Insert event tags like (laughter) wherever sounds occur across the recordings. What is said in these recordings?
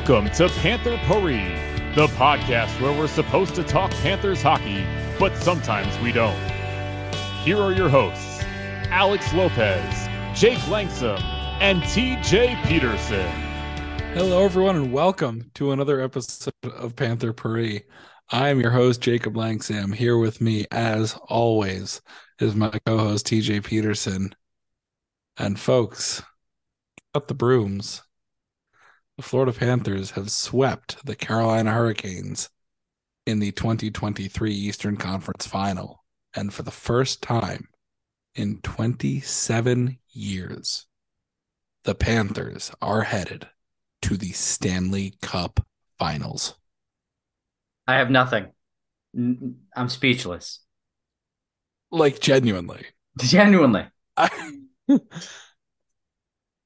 Welcome to Panther Parade, the podcast where we're supposed to talk Panthers hockey, but sometimes we don't. Here are your hosts, Alex Lopez, Jake Langsam, and TJ Peterson. Hello, everyone, and welcome to another episode of Panther Parade. I'm your host, Jacob Langsam. Here with me, as always, is my co host, TJ Peterson. And folks, up the brooms. The Florida Panthers have swept the Carolina Hurricanes in the 2023 Eastern Conference Final. And for the first time in 27 years, the Panthers are headed to the Stanley Cup Finals. I have nothing. I'm speechless. Like genuinely. Genuinely. I (laughs)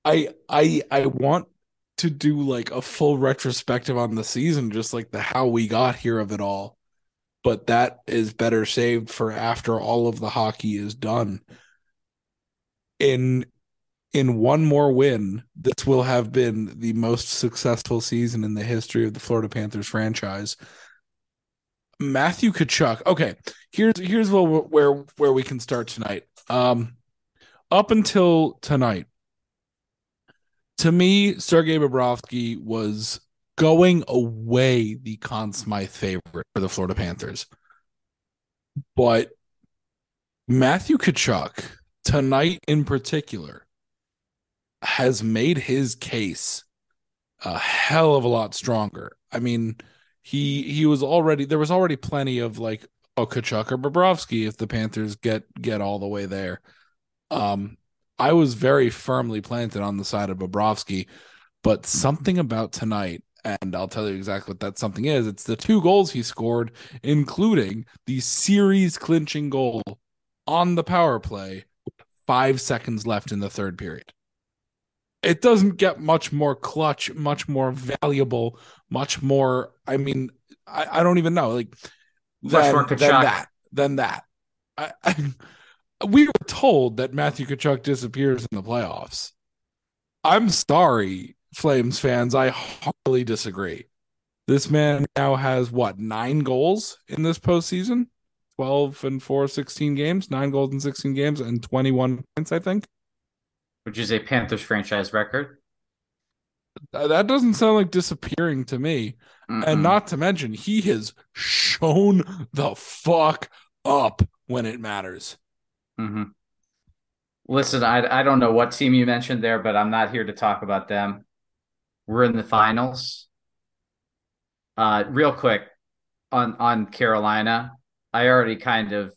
I I I want to do like a full retrospective on the season, just like the how we got here of it all. But that is better saved for after all of the hockey is done. In in one more win, this will have been the most successful season in the history of the Florida Panthers franchise. Matthew Tkachuk. Okay, here's here's where where where we can start tonight. Um, up until tonight, to me, Sergei Bobrovsky was going away the Conn Smythe favorite for the Florida Panthers. But Matthew Tkachuk, tonight in particular, has made his case a hell of a lot stronger. I mean, he he was already there was already plenty of like oh Tkachuk or Bobrovsky if the Panthers get get all the way there. Um, I was very firmly planted on the side of Bobrovsky, but something about tonight, and I'll tell you exactly what that something is. It's the two goals he scored, including the series clinching goal on the power play, five seconds left in the third period. It doesn't get much more clutch, much more valuable, much more. I mean, I, I don't even know, like than, than that. Than that. I, (laughs) I we were told that Matthew Tkachuk disappears in the playoffs. I'm sorry, Flames fans. I heartily disagree. This man now has what nine goals in this postseason? 12 and 4, 16 games, nine goals in 16 games, and 21 points, I think. Which is a Panthers franchise record. That doesn't sound like disappearing to me. Mm-mm. And not to mention, he has shown the fuck up when it matters. Mm-hmm. Listen, I I don't know what team you mentioned there, but I'm not here to talk about them. We're in the finals. Uh, real quick on on Carolina, I already kind of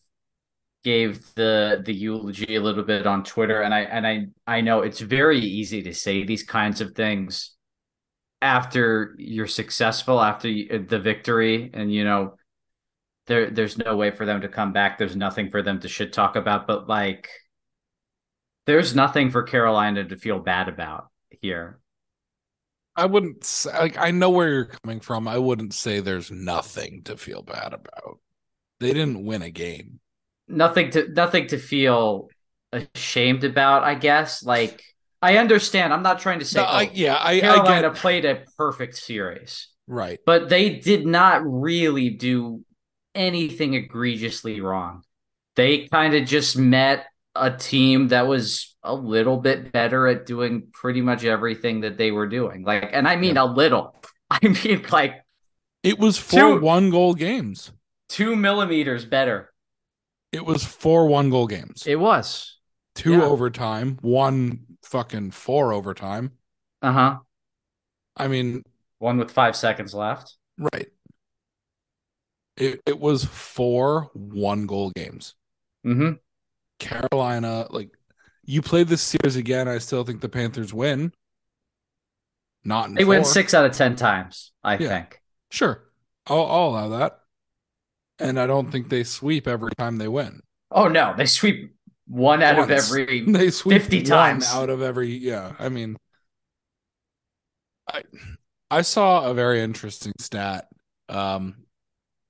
gave the the eulogy a little bit on Twitter, and I and I I know it's very easy to say these kinds of things after you're successful, after the victory, and you know there there's no way for them to come back. There's nothing for them to shit talk about. But like, there's nothing for Carolina to feel bad about here. I wouldn't say, like I know where you're coming from. I wouldn't say there's nothing to feel bad about. They didn't win a game. Nothing to nothing to feel ashamed about, I guess. Like I understand. I'm not trying to say no, I, oh, yeah, I Carolina I get... played a perfect series. Right. But they did not really do anything egregiously wrong. They kind of just met a team that was a little bit better at doing pretty much everything that they were doing. Like, and I mean yeah. a little. (laughs) I mean like it was four two, one goal games. Two millimeters better. It was four one goal games. It was. Two yeah. overtime, one fucking four overtime. Uh-huh. I mean one with five seconds left. Right. It, it was four one goal games. Mm-hmm. Carolina, like you play this series again, I still think the Panthers win. Not they four. win six out of ten times. I yeah. think. Sure, I'll, I'll allow that. And I don't think they sweep every time they win. Oh no, they sweep one out Once. of every (laughs) they sweep 50 times out of every yeah i mean i i saw a very interesting stat um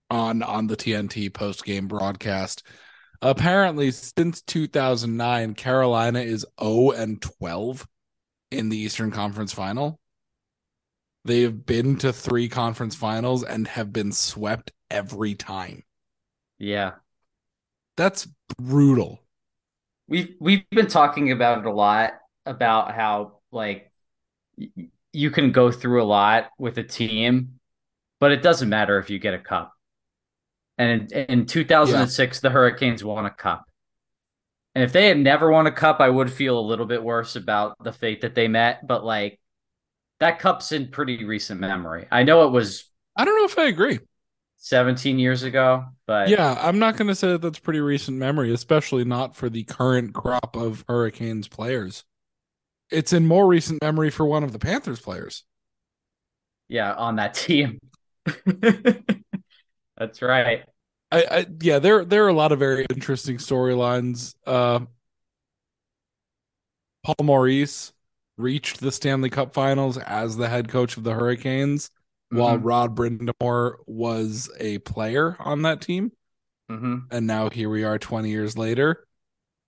on on the TNT post game broadcast. Apparently, since 2009, Carolina is 0 and 12 in the Eastern Conference Final. They have been to three conference finals and have been swept every time. Yeah. That's brutal. We've we've been talking about it a lot about how like y- you can go through a lot with a team, but it doesn't matter if you get a cup. And in, in 2006, the Hurricanes won a cup. And if they had never won a cup, I would feel a little bit worse about the fate that they met. But like that cup's in pretty recent memory. I know it was I don't know if I agree. 17 years ago, but Yeah, I'm not going to say that that's pretty recent memory, especially not for the current crop of Hurricanes players. It's in more recent memory for one of the Panthers players. yeah, on that (laughs) team. That's right. I, I yeah, there there are a lot of very interesting storylines. Uh Paul Maurice reached the Stanley Cup Finals as the head coach of the Hurricanes, while Mhm. Rod Brind'Amour was a player on that team. Mhm. And now here we are 20 years later,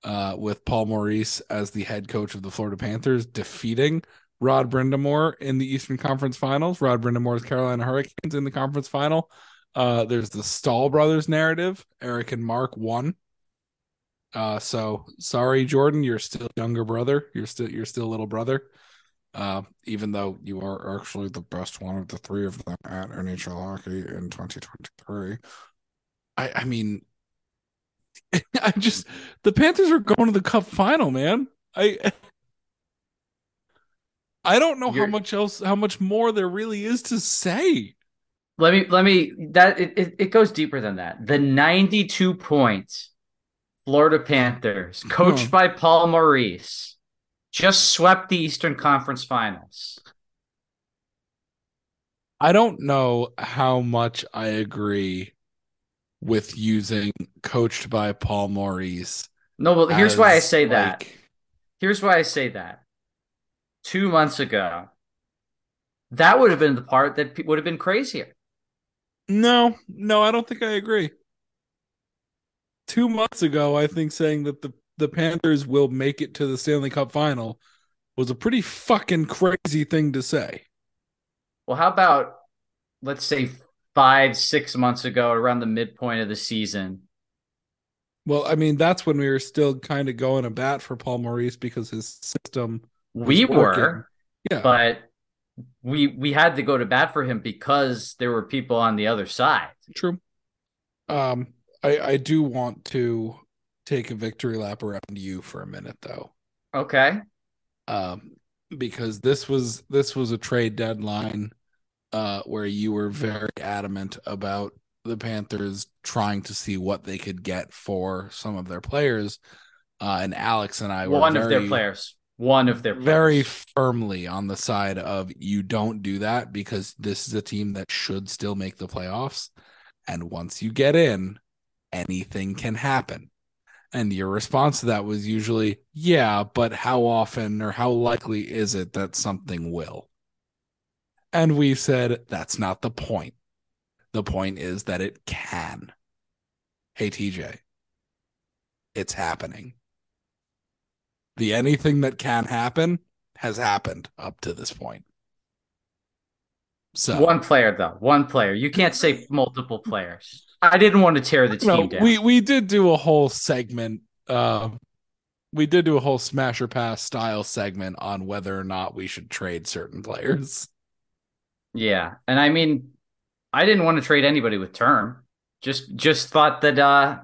uh, with Paul Maurice as the head coach of the Florida Panthers, defeating Rod Brind'Amour in the Eastern Conference Finals. Rod Brind'Amour's Carolina Hurricanes in the conference final. Uh, there's the Staal brothers narrative. Eric and Mark won. Uh, so sorry, Jordan, you're still younger brother. You're still you're still little brother. Uh, even though you are actually the best one of the three of them at NHL hockey in 2023. I I mean, (laughs) I just the Panthers are going to the Cup final, man. I I don't know how You're- much else, how much more there really is to say. Let me let me that it, it, goes deeper than that. The 92 points Florida Panthers, hmm. coached Huh. by Paul Maurice, just swept the Eastern Conference Finals. I don't know how much I agree with using coached by Paul Maurice. No, but here's why I say that. Here's why I say that. Two months ago, that would have been the part that would have been crazier. No, no, I don't think I agree. Two months ago, I think saying that the, the Panthers will make it to the Stanley Cup final was a pretty fucking crazy thing to say. Well, how about let's say five, six months ago, around the midpoint of the season? Well, I mean, that's when we were still kind of going to bat for Paul Maurice because his system We was were. Yeah. but we we had to go to bat for him because there were people on the other side. True. Um, I I do want to take a victory lap around you for a minute though. Okay. Um, because this was this was a trade deadline uh where you were very adamant about the Panthers trying to see what they could get for some of their players. Uh, and Alex and I were One of their players. One of their players. very firmly on the side of you don't do that because this is a team that should still make the playoffs. And once you get in, anything can happen. And your response to that was usually, yeah, but how often or how likely is it that something will? And we said, that's not the point. The point is that it can. Hey, TJ, it's happening the anything that can happen has happened up to this point. So One player though. One player. You can't say multiple players. I didn't want to tear the team no, down. we we did do a whole segment. Uh, we did do a whole smasher pass style segment on whether or not we should trade certain players. Yeah. And I mean, I didn't want to trade anybody with term. Just just thought that uh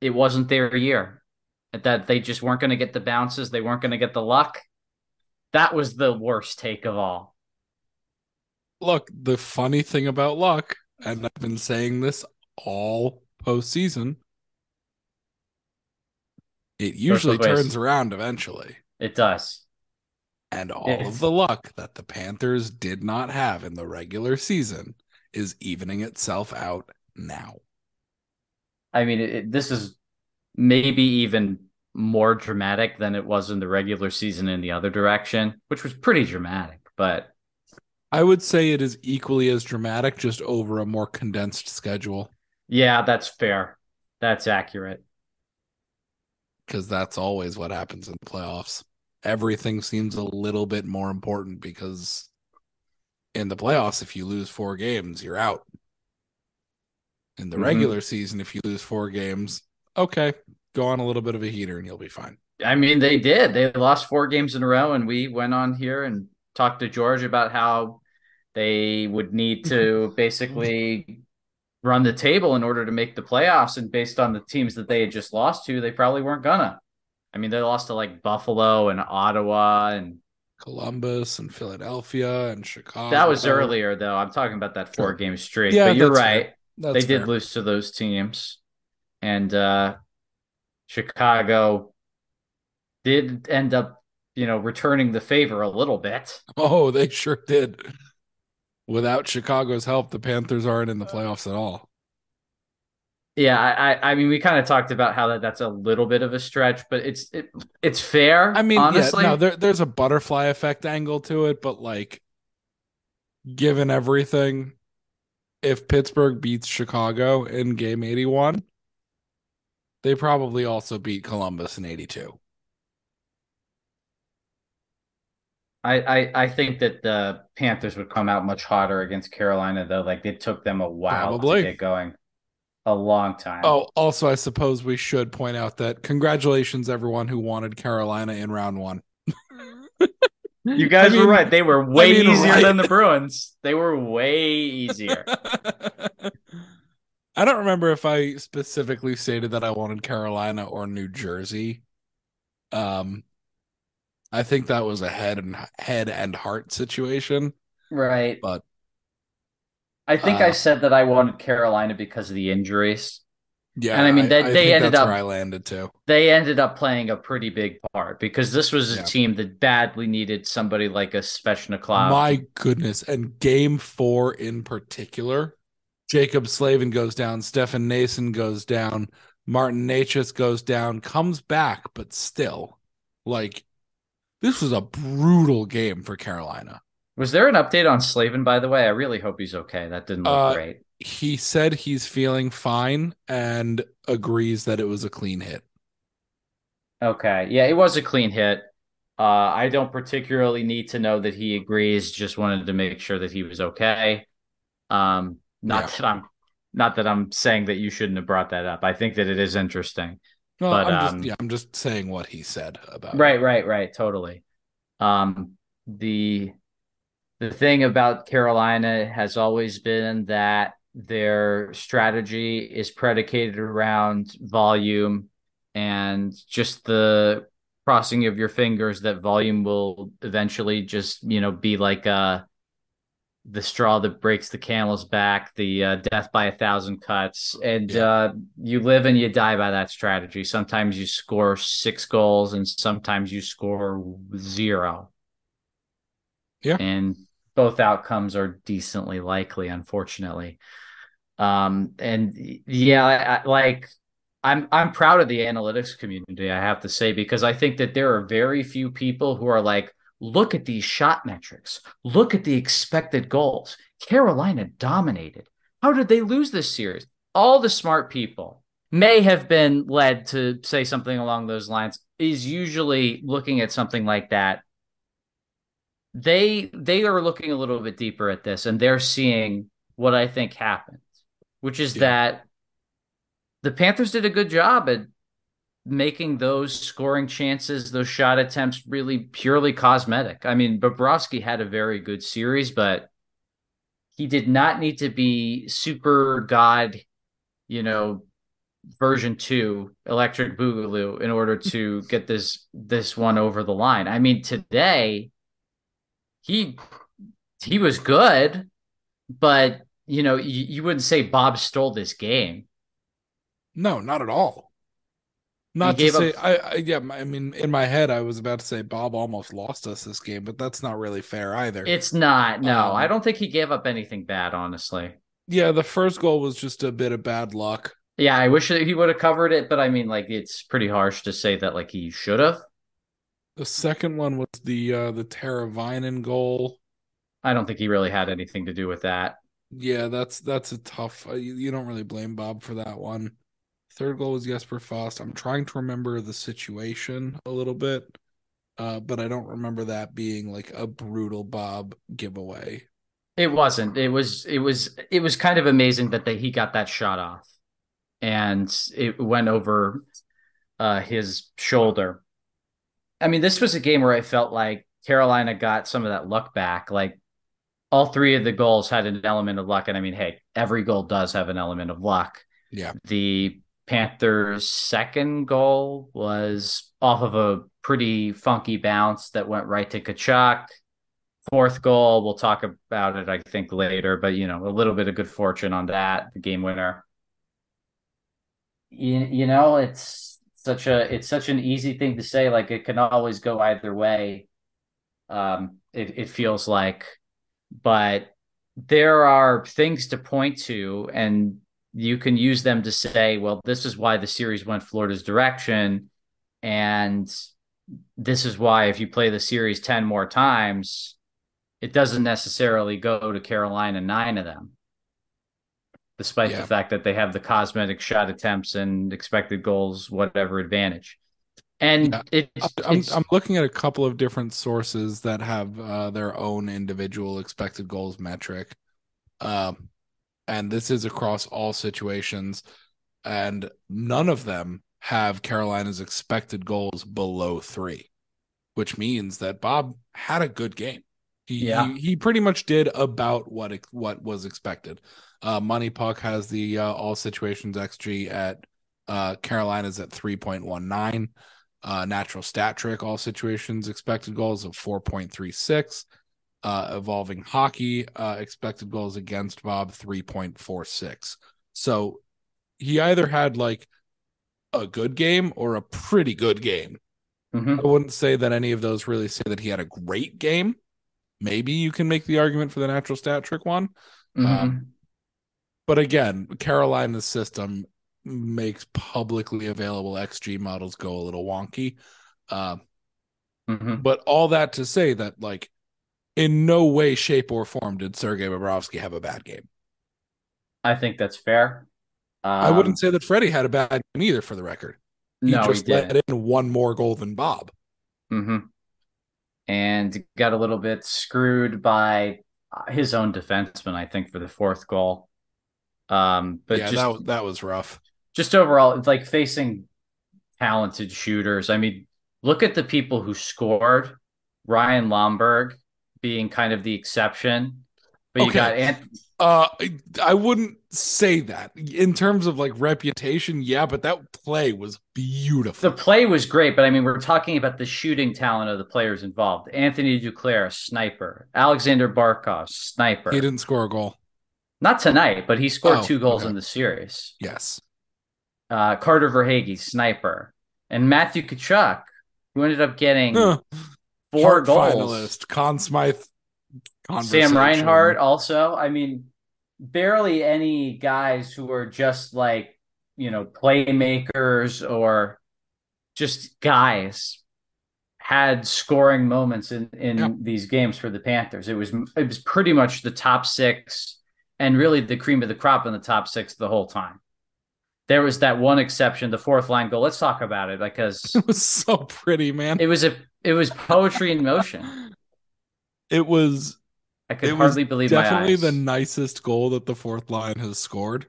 it wasn't their year. That they just weren't going to get the bounces, they weren't going to get the luck. That was the worst take of all. Look, the funny thing about luck, and I've been saying this all postseason, it usually turns around eventually. It does. And all It's- of the luck that the Panthers did not have in the regular season is evening itself out now. I mean, it, this is maybe even more dramatic than it was in the regular season in the other direction, which was pretty dramatic, but I would say it is equally as dramatic, just over a more condensed schedule, yeah, that's fair. That's accurate. because that's always what happens in the playoffs. Everything seems a little bit more important because In the playoffs, if you lose four games, you're out. In the Mhm. regular season, if you lose four games, okay, go on a little bit of a heater and you'll be fine. I mean, they did. They lost four games in a row, and we went on here and talked to George about how they would need to (laughs) basically run the table in order to make the playoffs. And based on the teams that they had just lost to, they probably weren't gonna. I mean, they lost to like Buffalo and Ottawa, and Columbus and Philadelphia and Chicago. that was earlier, though. I'm talking about that four game streak. Yeah, but you're right. fair. They did lose to those teams and uh chicago did end up you know returning the favor a little bit Oh, they sure did. Without Chicago's help, the Panthers aren't in the playoffs at all. yeah i i, mean we kind of talked about how that, that's a little bit of a stretch but it's it, it's fair I mean, honestly yeah, no, there, there's a butterfly effect angle to it, but like, given everything, if Pittsburgh beats Chicago in game 81, they probably also beat Columbus in 82. I, I i think that the panthers would come out much hotter against carolina though like it took them a while Probably. to get going a long time Oh, also, I suppose we should point out that congratulations, everyone who wanted Carolina in round one. you guys (laughs) I mean- were right they were way mean, easier right. than the bruins they were way easier (laughs) I don't remember if I specifically stated that I wanted Carolina or New Jersey. Um, I think that was a head and head and heart situation. Right. But I think uh, I said that I wanted Carolina because of the injuries. yeah, And I mean, they- they think ended up- where I landed too. They ended up playing a pretty big part because this was a Yeah. team that badly needed somebody like a Svechnikov. My goodness, and Game Four in particular, Jaccob Slavin goes down, Stefan Noesen goes down, Martin Necas goes down, comes back, but still, like this was a brutal game for Carolina. Was there an update on Slavin, by the way? I really hope he's okay. That didn't look Uh, great. he said he's feeling fine and agrees that it was a clean hit. Okay. Yeah, it was a clean hit. Uh, I don't particularly need to know that he agrees. Just wanted to make sure that he was okay. Um, not Yeah. that I'm not that I'm saying that you shouldn't have brought that up. I think that it is interesting. Well, But, I'm um, just yeah, I'm just saying what he said about. Right, right, right, totally. Um, the the thing about Carolina has always been that their strategy is predicated around volume and just the crossing of your fingers that volume will eventually just, you know, be like uh the straw that breaks the camel's back, the uh, death by a thousand cuts. And Yeah. uh, you live and you die by that strategy. Sometimes you score six goals and sometimes you score zero. Yeah. And both outcomes are decently likely, unfortunately. Um, and yeah, I, I, like I'm I'm proud of the analytics community, I have to say, because I think that there are very few people who are like, look at these shot metrics, look at the expected goals. Carolina dominated. How did they lose this series? All the smart people may have been led to say something along those lines, is usually looking at something like that. They they are looking a little bit deeper at this and they're seeing what I think happened, which is Yeah. that the Panthers did a good job at making those scoring chances, those shot attempts really purely cosmetic. I mean, Bobrovsky had a very good series, but he did not need to be super god, you know, version 2 electric boogaloo in order to get this this one over the line. I mean, today he he was good, but you know, you, you wouldn't say Bob stole this game. No, not at all. Not to say, up- I, I yeah, I mean, in my head, I was about to say Bob almost lost us this game, but that's not really fair either. It's not. No, Um, I don't think he gave up anything bad, honestly. yeah, the first goal was just a bit of bad luck. Yeah, I wish that he would have covered it, but I mean, like, it's pretty harsh to say that like he should have. The second one was the uh the Teravainen goal. I don't think he really had anything to do with that. Yeah, that's that's a tough. uh, You, you don't really blame Bob for that one. Third goal was Jesper Fast. I'm trying to remember the situation a little bit, uh, but I don't remember that being like a brutal Bob giveaway. It wasn't. It was. It was. It was kind of amazing that they, he got that shot off, and it went over uh, his shoulder. I mean, this was a game where I felt like Carolina got some of that luck back. Like all three of the goals had an element of luck, and I mean, hey, every goal does have an element of luck. Yeah. The Panthers' second goal was off of a pretty funky bounce that went right to Tkachuk fourth goal we'll talk about it i think later but you know a little bit of good fortune on that the game winner. You, you know it's such a it's such an easy thing to say like it can always go either way. Um it, it feels like but there are things to point to and you can use them to say well this is why the series went florida's direction and this is why if you play the series 10 more times it doesn't necessarily go to Carolina nine of them, despite yeah. the fact that they have the cosmetic shot attempts and expected goals, whatever advantage. And yeah. I'm, I'm looking at a couple of different sources that have uh, their own individual expected goals metric. Um, and this is across all situations. And none of them have Carolina's expected goals below three, which means that Bob had a good game. He, yeah. he, he pretty much did about what what was expected. Uh, Money Puck has the uh, all situations xG at uh, Carolina's at three point one nine. Uh, natural stat trick all situations expected goals of four point three six. Uh, evolving hockey uh, expected goals against Bob three point four six. So he either had like a good game or a pretty good game. Mm-hmm. I wouldn't say that any of those really say that he had a great game maybe you can make the argument for the natural stat trick one. Mm-hmm. Um, but again, Carolina's system makes publicly available XG models go a little wonky. Uh, mm-hmm. But all that to say that, like, in no way, shape, or form did Sergei Bobrovsky have a bad game. I think that's fair. Um, I wouldn't say that Freddie had a bad game either, for the record. He no, just he let in one more goal than Bob. Mm-hmm and got a little bit screwed by his own defenseman, I think, for the fourth goal. Um, but yeah, just, that was, that was rough. Just overall, it's like facing talented shooters. I mean, look at the people who scored. Ryan Lomberg being kind of the exception, but okay. you got Ant- uh, I wouldn't say that in terms of like reputation. Yeah, but that play was beautiful. The play was great, but I mean, we're talking about the shooting talent of the players involved. Anthony Duclair, sniper. Alexander Barkov, sniper. He didn't score a goal. Not tonight, but he scored oh, two goals okay. in the series. Yes. Uh, Carter Verhaeghe, sniper, and Matthew Tkachuk, who ended up getting four Hart goals. Finalist, Conn Smythe Sam Reinhart also. I mean, barely any guys who are just like, you know, playmakers or just guys had scoring moments in in yep. these games for the Panthers. It was it was pretty much the top 6 and really the cream of the crop in the top 6 the whole time. There was that one exception, the fourth line goal. Let's talk about it because (laughs) it was so pretty, man. It was a it was poetry in motion. It was I could it hardly believe definitely the nicest goal that the fourth line has scored,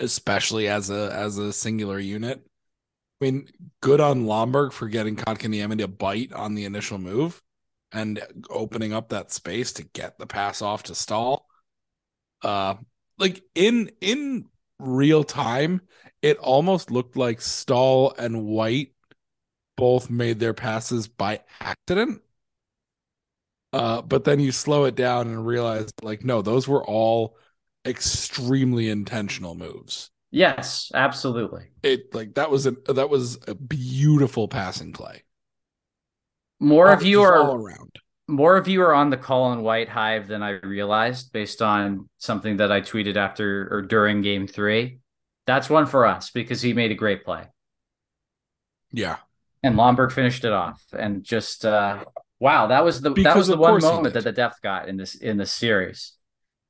especially as a as a singular unit. I mean, good on Lomberg for getting Kotkaniemi to bite on the initial move and opening up that space to get the pass off to Staal. Uh, like in in real time, it almost looked like Staal and White both made their passes by accident uh, but then you slow it down and realize, like, no, those were all extremely intentional moves. Yes, absolutely. It like that was a that was a beautiful passing play. More all, of you are all around. More of you are on the Colin White hive than I realized, based on something that I tweeted after or during Game Three. That's one for us because he made a great play. Yeah, and Lomberg finished it off, and just uh, Wow, that was the because that was the one moment that the depth got in this in this series.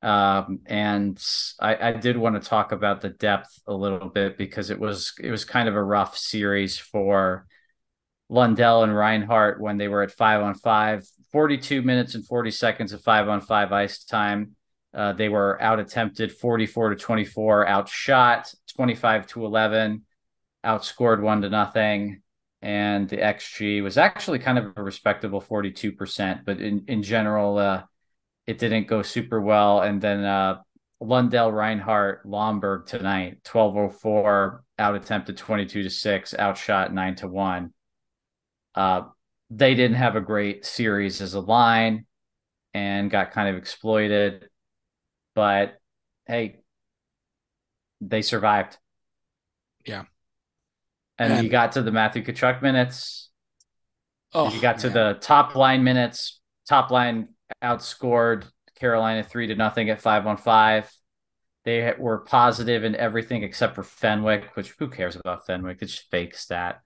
Um, and I, I did want to talk about the depth a little bit because it was it was kind of a rough series for Lundell and Reinhart when they were at five on five, 42 minutes and 40 seconds of five on five ice time. Uh, they were out attempted 44 to 24, outshot 25 to 11, outscored one to nothing. And the XG was actually kind of a respectable 42%, but in, in general, uh, it didn't go super well. And then uh, Lundell, Reinhart, Lomberg tonight, 1204, out attempted 22 to 6, outshot 9 to 1. Uh, they didn't have a great series as a line and got kind of exploited. But hey, they survived. Yeah. And, you got to the Matthew Tkachuk minutes. Oh, you got to man. the top line minutes. Top line outscored Carolina three to nothing at five on five. They were positive in everything except for Fenwick, which who cares about Fenwick? It's just fake stat.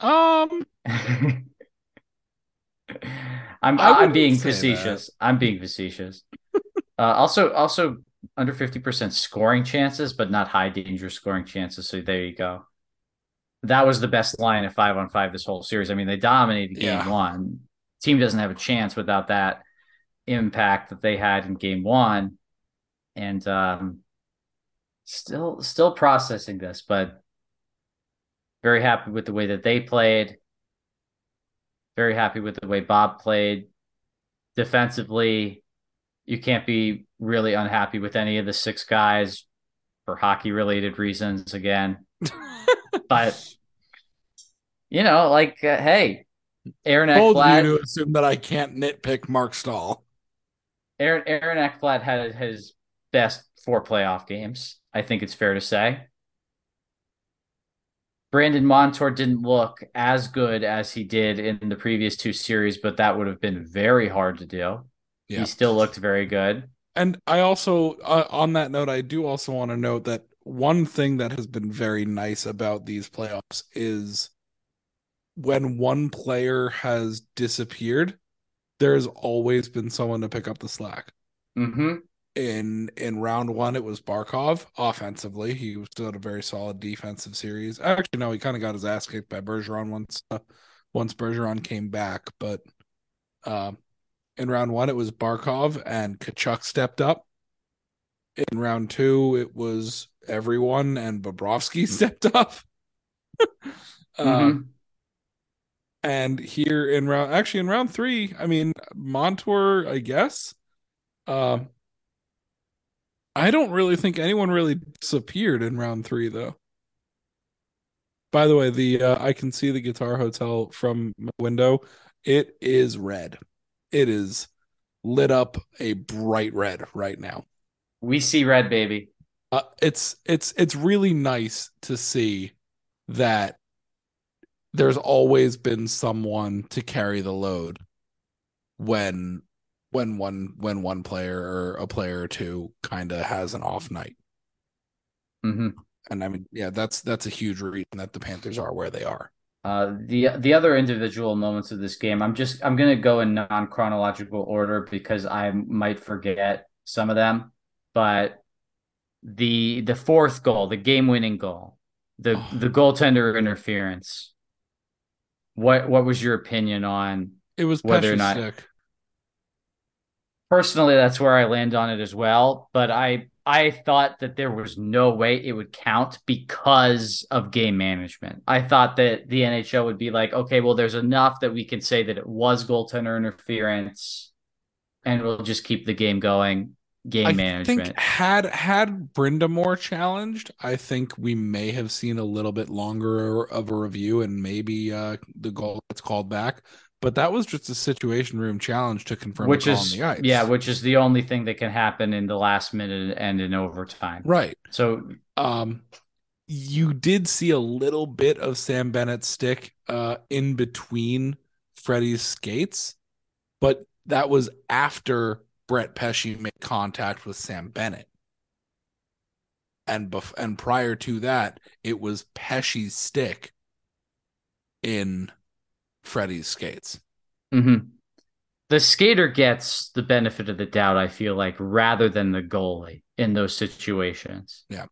um. (laughs) I'm I'm being facetious. I'm being facetious. uh, also, also under fifty percent scoring chances, but not high danger scoring chances. So there you go. That was the best line of five on five this whole series. I mean, they dominated game Yeah. one. Team doesn't have a chance without that impact that they had in game one, and um, still still processing this, but very happy with the way that they played. Very happy with the way Bob played. Defensively, you can't be really unhappy with any of the six guys for hockey related reasons again. (laughs) But you know, like uh, hey, Aaron Told you to assume that I can't nitpick Marc Staal. Aaron Aaron Ekblad had his best four playoff games. I think it's fair to say. Brandon Montour didn't look as good as he did in the previous two series, but that would have been very hard to do. Yeah. He still looked very good. And I also, uh, on that note, I do also want to note that one thing that has been very nice about these playoffs is when one player has disappeared, there's always been someone to pick up the slack. hmm In in round one, it was Barkov offensively. He still had a very solid defensive series. Actually, no, he kind of got his ass kicked by Bergeron once uh, once Bergeron came back. But um, in round one, it was Barkov and Tkachuk stepped up. In round two, it was everyone and Bobrovsky (laughs) stepped up. (laughs) Mm-hmm. um, and here in round, actually in round three, I mean Montour, I guess. Um, I don't really think anyone really disappeared in round three, though. By the way, the uh, I can see the Guitar Hotel from my window. It is red. It is lit up a bright red right now. We see red, baby. Uh, it's it's it's really nice to see that there's always been someone to carry the load when when one when one player or a player or two kind of has an off night. hmm And I mean, yeah, that's that's a huge reason that the Panthers are where they are. Uh, the the other individual moments of this game, I'm just I'm gonna go in non chronological order because I might forget some of them. But the the fourth goal, the game winning goal, the Oh. the goaltender interference. What what was your opinion on? It was Whether or not- stick. Personally, that's where I land on it as well. But I I thought that there was no way it would count because of game management. I thought that the NHL would be like, okay, well, there's enough that we can say that it was goaltender interference, and we'll just keep the game going. Game I management. think had had Brind'Amour challenged, I think we may have seen a little bit longer of a review and maybe uh, the goal gets called back. But that was just a situation room challenge to confirm which is on the ice. yeah, which is the only thing that can happen in the last minute and in overtime. right. So Um, you did see a little bit of Sam Bennett's stick uh, in between Freddie's skates, but that was after Brett Pesce made contact with Sam Bennett. And bef- and prior to that, it was Pesce's stick in Freddie's skates. mhm. the skater gets the benefit of the doubt, I feel like, rather than the goalie in those situations. Yeah.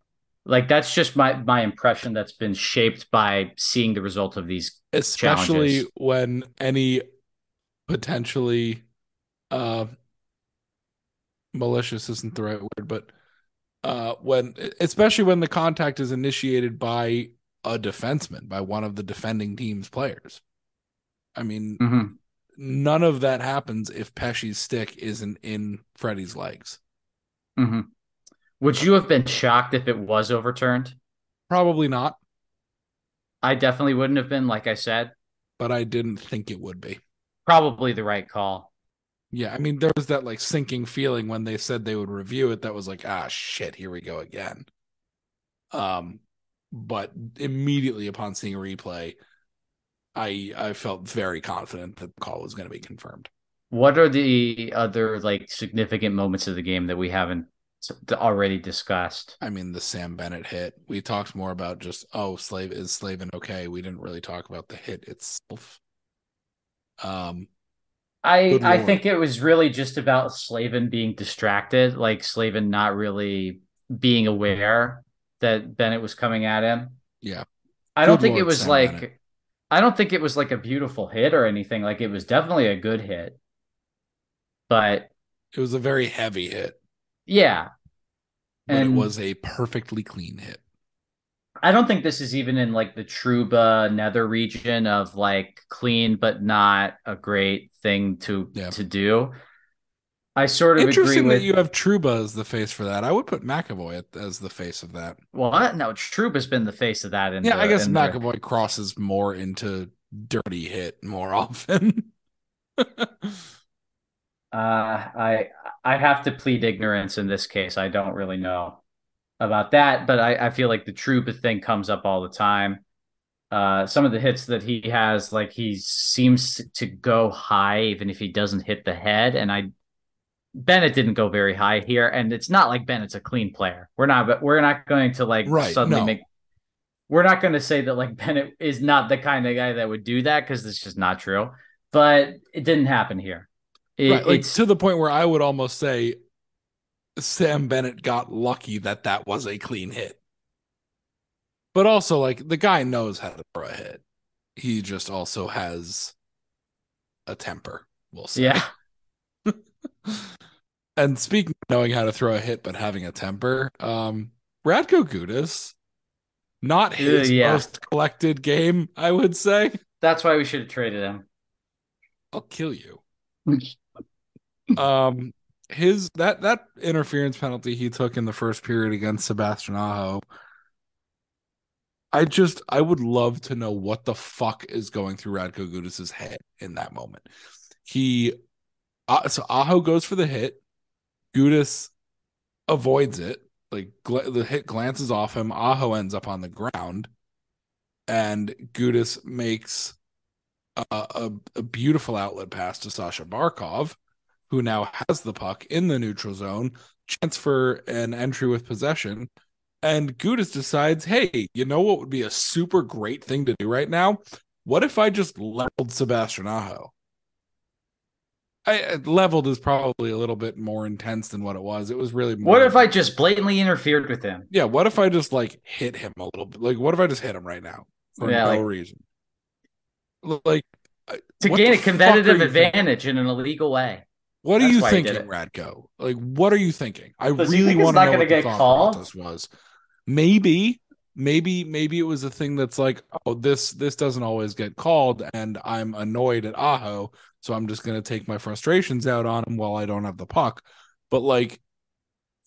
Like that's just my my impression that's been shaped by seeing the result of these especially Challenges. when any potentially uh malicious isn't the right word, but uh, when especially when the contact is initiated by a defenseman, by one of the defending team's players. I mean, Mhm. none of that happens if Pesce's stick isn't in Freddie's legs. Mhm. Would you have been shocked if it was overturned? Probably not, I definitely wouldn't have been, like I said. but I didn't think it would be. Probably the right call. Yeah, I mean, there was that like sinking feeling when they said they would review it that was like, ah, shit, here we go again. Um, but immediately upon seeing a replay, I I felt very confident that the call was going to be confirmed. What are the other like significant moments of the game that we haven't already discussed? I mean, the Sam Bennett hit. We talked more about just oh, slave is Slavin okay. We didn't really talk about the hit itself. Um, I I think it was really just about Slavin being distracted, like Slavin not really being aware that Bennett was coming at him. Yeah. I don't think it was Sam like Bennett. I don't think it was like a beautiful hit or anything. Like it was definitely a good hit. But it was a very heavy hit, yeah. And- it was a perfectly clean hit. I don't think this is even in like the Trouba nether region of like clean but not a great thing to Yeah. to do. I sort of agree Interesting with that you have Trouba as the face for that. I would put McAvoy as the face of that. what? No, Trouba's been the face of that. In Yeah, the- I guess in the- McAvoy crosses more into dirty hit more (laughs) often. Uh, I I have to plead ignorance in this case. I don't really know about that, but I, I feel like the Trouba thing comes up all the time. Uh, some of the hits that he has, like he seems to go high even if he doesn't hit the head, and I Bennett didn't go very high here, and it's not like Bennett's a clean player. We're not, but we're not going to like Right, suddenly no. make. We're not going to say that like (laughs) Bennett is not the kind of guy that would do that because it's just not true. But it didn't happen here. It, right, like it's to the point where I would almost say Sam Bennett got lucky that that was a clean hit. But also, like the guy knows how to throw a hit. He just also has a temper. We'll say. yeah. (laughs) And speaking of knowing how to throw a hit but having a temper, um, Radko Gudas, not his Uh, yeah. most collected game, I would say. That's why we should have traded him. I'll kill you. (laughs) um, his that that interference penalty he took in the first period against Sebastian Aho. I just I would love to know what the fuck is going through Radko Gudas's head in that moment. He uh, so Aho goes for the hit. Gudas avoids it. Like gl- the hit glances off him. Aho ends up on the ground, and Gudas makes a, a, a beautiful outlet pass to Sasha Barkov, who now has the puck in the neutral zone. Chance for an entry with possession. And Gudas decides, hey, you know what would be a super great thing to do right now? What if I just leveled Sebastian Aho? I leveled is probably a little bit more intense than what it was. It was really more What if I just blatantly interfered with him? yeah, what if I just like hit him a little bit? Like, what if I just hit him right now for Yeah, no like- reason? Like To gain a competitive advantage in an illegal way. What are you why he did thinking, it. Radko? Like, what are you thinking? I Does he really think it's want not to know gonna what the get thought called? process was. Maybe, maybe, maybe it was a thing that's like, oh, this this doesn't always get called, and I'm annoyed at Aho, so I'm just gonna take my frustrations out on him while I don't have the puck. But like,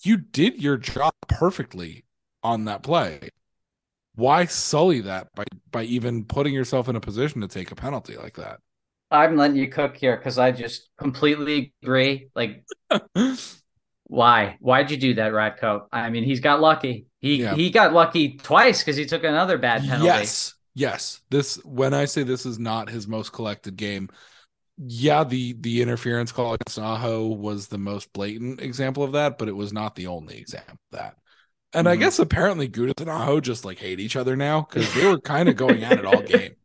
you did your job perfectly on that play. Why sully that by by even putting yourself in a position to take a penalty like that? I'm letting you cook here because I just completely agree. Like, (laughs) why? Why'd you do that, Radko? I mean, he's got lucky. He Yeah. he got lucky twice because he took another bad penalty. Yes. Yes. This when I say this is not his most collected game, yeah, the the interference call against Aho was the most blatant example of that, but it was not the only example of that. And I Mhm. guess apparently Gudas and Aho just like hate each other now because they were kind of going at it all (laughs) game.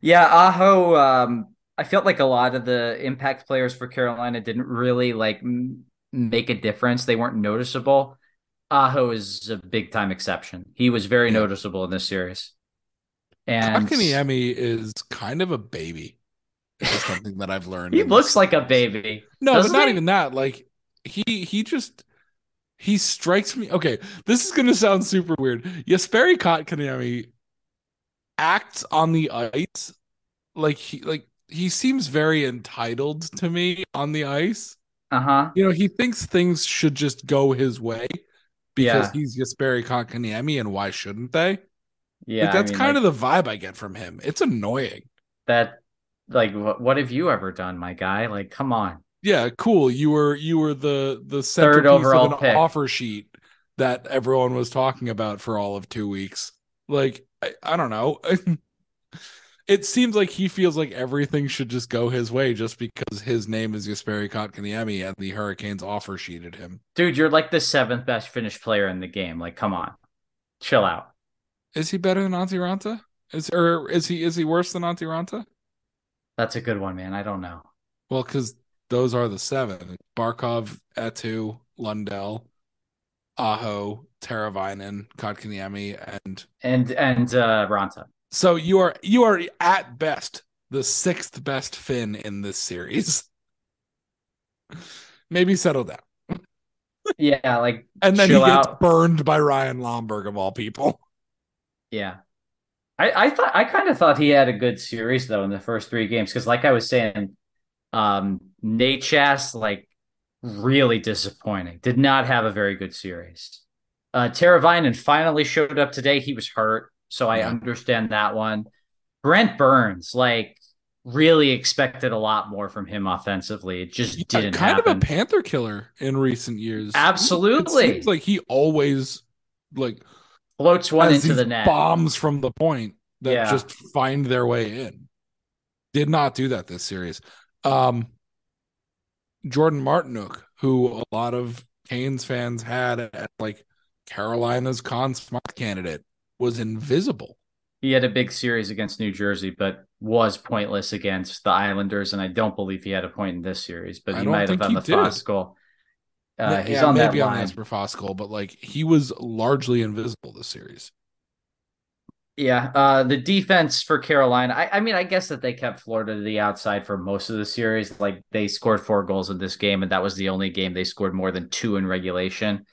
Yeah, Aho. Um, I felt like a lot of the impact players for Carolina didn't really like m- make a difference. They weren't noticeable. Aho is a big time exception. He was very Yeah. noticeable in this series. And Kotkaniemi is kind of a baby. Is something that I've learned. (laughs) he looks this like a baby. No, but doesn't not he? even that. Like he he just he strikes me. Okay, this is gonna sound super weird. Jesperi Kotkaniemi acts on the ice like he like he seems very entitled to me on the ice. Uh huh. You know, he thinks things should just go his way because Yeah. he's Jesperi Kotkaniemi, and why shouldn't they? Yeah, like, that's I mean, kind like, of the vibe I get from him. It's annoying. that. Like, what, what have you ever done, my guy? Like, come on. Yeah, cool. You were you were the the centerpiece overall of an pick. offer sheet that everyone was talking about for all of two weeks. Like I, I don't know. (laughs) it seems like he feels like everything should just go his way just because his name is Jesperi Kotkaniemi and the Hurricanes offer sheeted him. Dude, you're like the seventh best finished player in the game. Like, come on. Chill out. Is he better than Antti Raanta? Is or is he is he worse than Antti Raanta? That's a good one, man. I don't know. Well, because those are the seven: Barkov, Eetu, Lundell, Aho, Teravainen, Kotkaniemi, and And and uh Raanta. So you are you are at best the sixth best Finn in this series. (laughs) Maybe settle down. Yeah, like (laughs) And then Chill he gets out. burned by Ryan Lomberg of all people. (laughs) yeah. I, I thought I kind of thought he had a good series though in the first three games because like I was saying, um Necas like really disappointing. Did not have a very good series. Uh Teravainen finally showed up today. He was hurt, so I Yeah. understand that one. Brent Burns, like really expected a lot more from him offensively. It just Yeah, didn't kind happen. of a Panther killer in recent years. Absolutely. It seems like he always like Floats one into the net. bombs from the point that Yeah. just find their way in. Did not do that this series. Um Jordan Martinook, who a lot of Canes fans had at like Carolina's Conn Smythe candidate, was invisible. He had a big series against New Jersey, but was pointless against the Islanders, and I don't believe he had a point in this series. But he might have on the goal. Uh, Yeah, he's on that maybe on line. the Jesper Fast goal, but like he was largely invisible this series. Yeah, uh, the defense for Carolina. I, I mean, I guess that they kept Florida to the outside for most of the series. Like they scored four goals in this game, and that was the only game they scored more than two in regulation.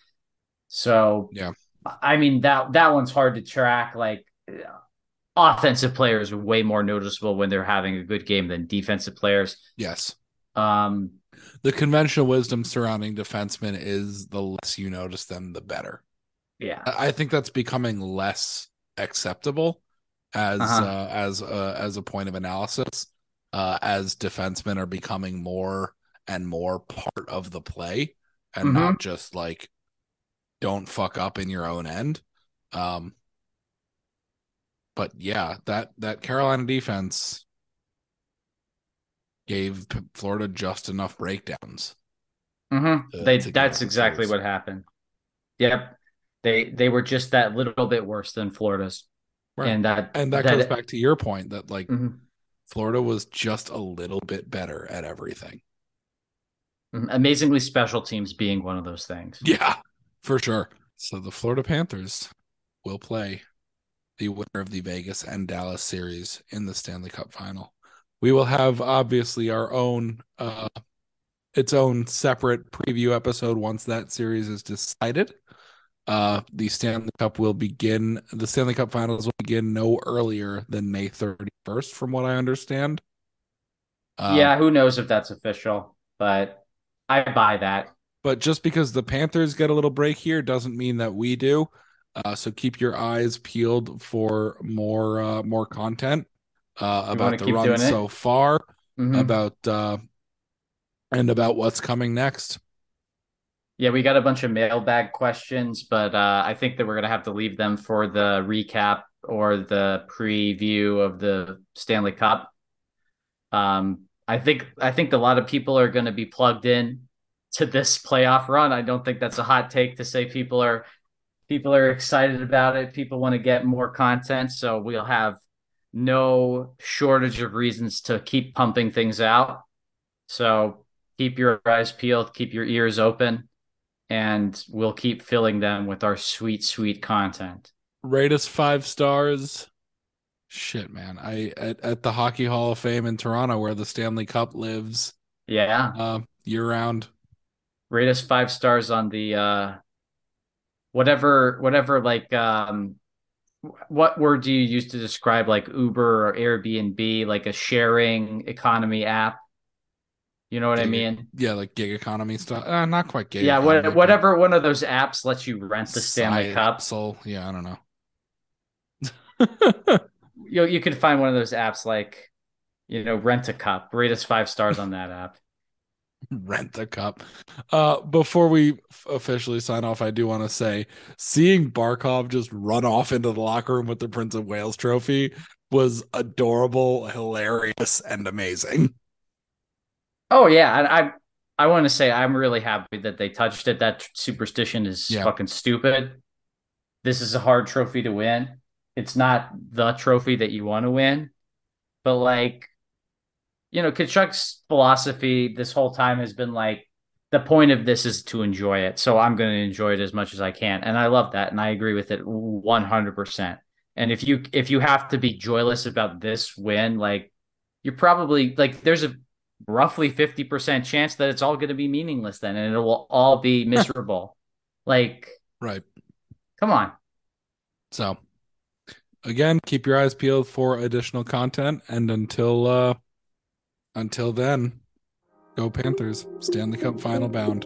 So Yeah. I mean that that one's hard to track. Like offensive players are way more noticeable when they're having a good game than defensive players. Yes. Um, The conventional wisdom surrounding defensemen is the less you notice them, the better. yeah, I I think that's becoming less acceptable as Uh-huh. uh, as uh, as a point of analysis uh, as defensemen are becoming more and more part of the play and Mhm. not just like don't fuck up in your own end. Um, but yeah, that that Carolina defense gave Florida just enough breakdowns. Mhm. to- they to that's exactly what happened. Yep, they they were just that little bit worse than Florida's, Right. and that And that, goes back to your point that like Mhm. Florida was just a little bit better at everything. Mhm. amazingly special teams being one of those things. Yeah, for sure. So the Florida Panthers will play the winner of the Vegas and Dallas series in the Stanley Cup final. We will have obviously our own uh its own separate preview episode once that series is decided. Uh the Stanley Cup will begin the Stanley Cup finals will begin no earlier than May 31st from what I understand. Um, yeah, who knows if that's official, but I buy that. But just because the Panthers get a little break here doesn't mean that we do. Uh, so keep your eyes peeled for more uh, more content uh, about the run so far, Mhm. about uh, and about what's coming next. Yeah, we got a bunch of mailbag questions, but uh, I think that we're gonna have to leave them for the recap or the preview of the Stanley Cup. Um, I think I think a lot of people are gonna be plugged in to this playoff run. I don't think that's a hot take to say people are people are excited about it. People want to get more content, so we'll have no shortage of reasons to keep pumping things out. So keep your eyes peeled, keep your ears open, and we'll keep filling them with our sweet, sweet content. Rate us five stars. Shit, man. I at, at the Hockey Hall of Fame in Toronto, where the Stanley Cup lives, Yeah. uh, year round. Rate us five stars on the uh whatever whatever like um what word do you use to describe like Uber or Airbnb, like a sharing economy app? You know what I mean? Yeah, like gig economy stuff. Uh, not quite gig. yeah, economy, what, whatever one of those apps lets you rent the Stanley Cup. So Yeah, I don't know. (laughs) You you can find one of those apps like you know, rent a cup. Rate us five stars on that app. (laughs) Rent the cup. Uh, before we f- officially sign off, I do want to say seeing Barkov just run off into the locker room with the Prince of Wales trophy was adorable, hilarious, and amazing. Oh yeah, and I I want to say I'm really happy that they touched it. That superstition is Yeah. fucking stupid. This is a hard trophy to win. It's not the trophy that you want to win, but like, you know, Tkachuk's philosophy this whole time has been like, the point of this is to enjoy it. So I'm going to enjoy it as much as I can, and I love that, and I agree with it 100. percent And if you if you have to be joyless about this win, like you're probably like there's a roughly 50% chance that it's all going to be meaningless then and it will all be (laughs) miserable. like, right. Come on. So, again, keep your eyes peeled for additional content and until uh until then, go Panthers. Stanley Cup final bound.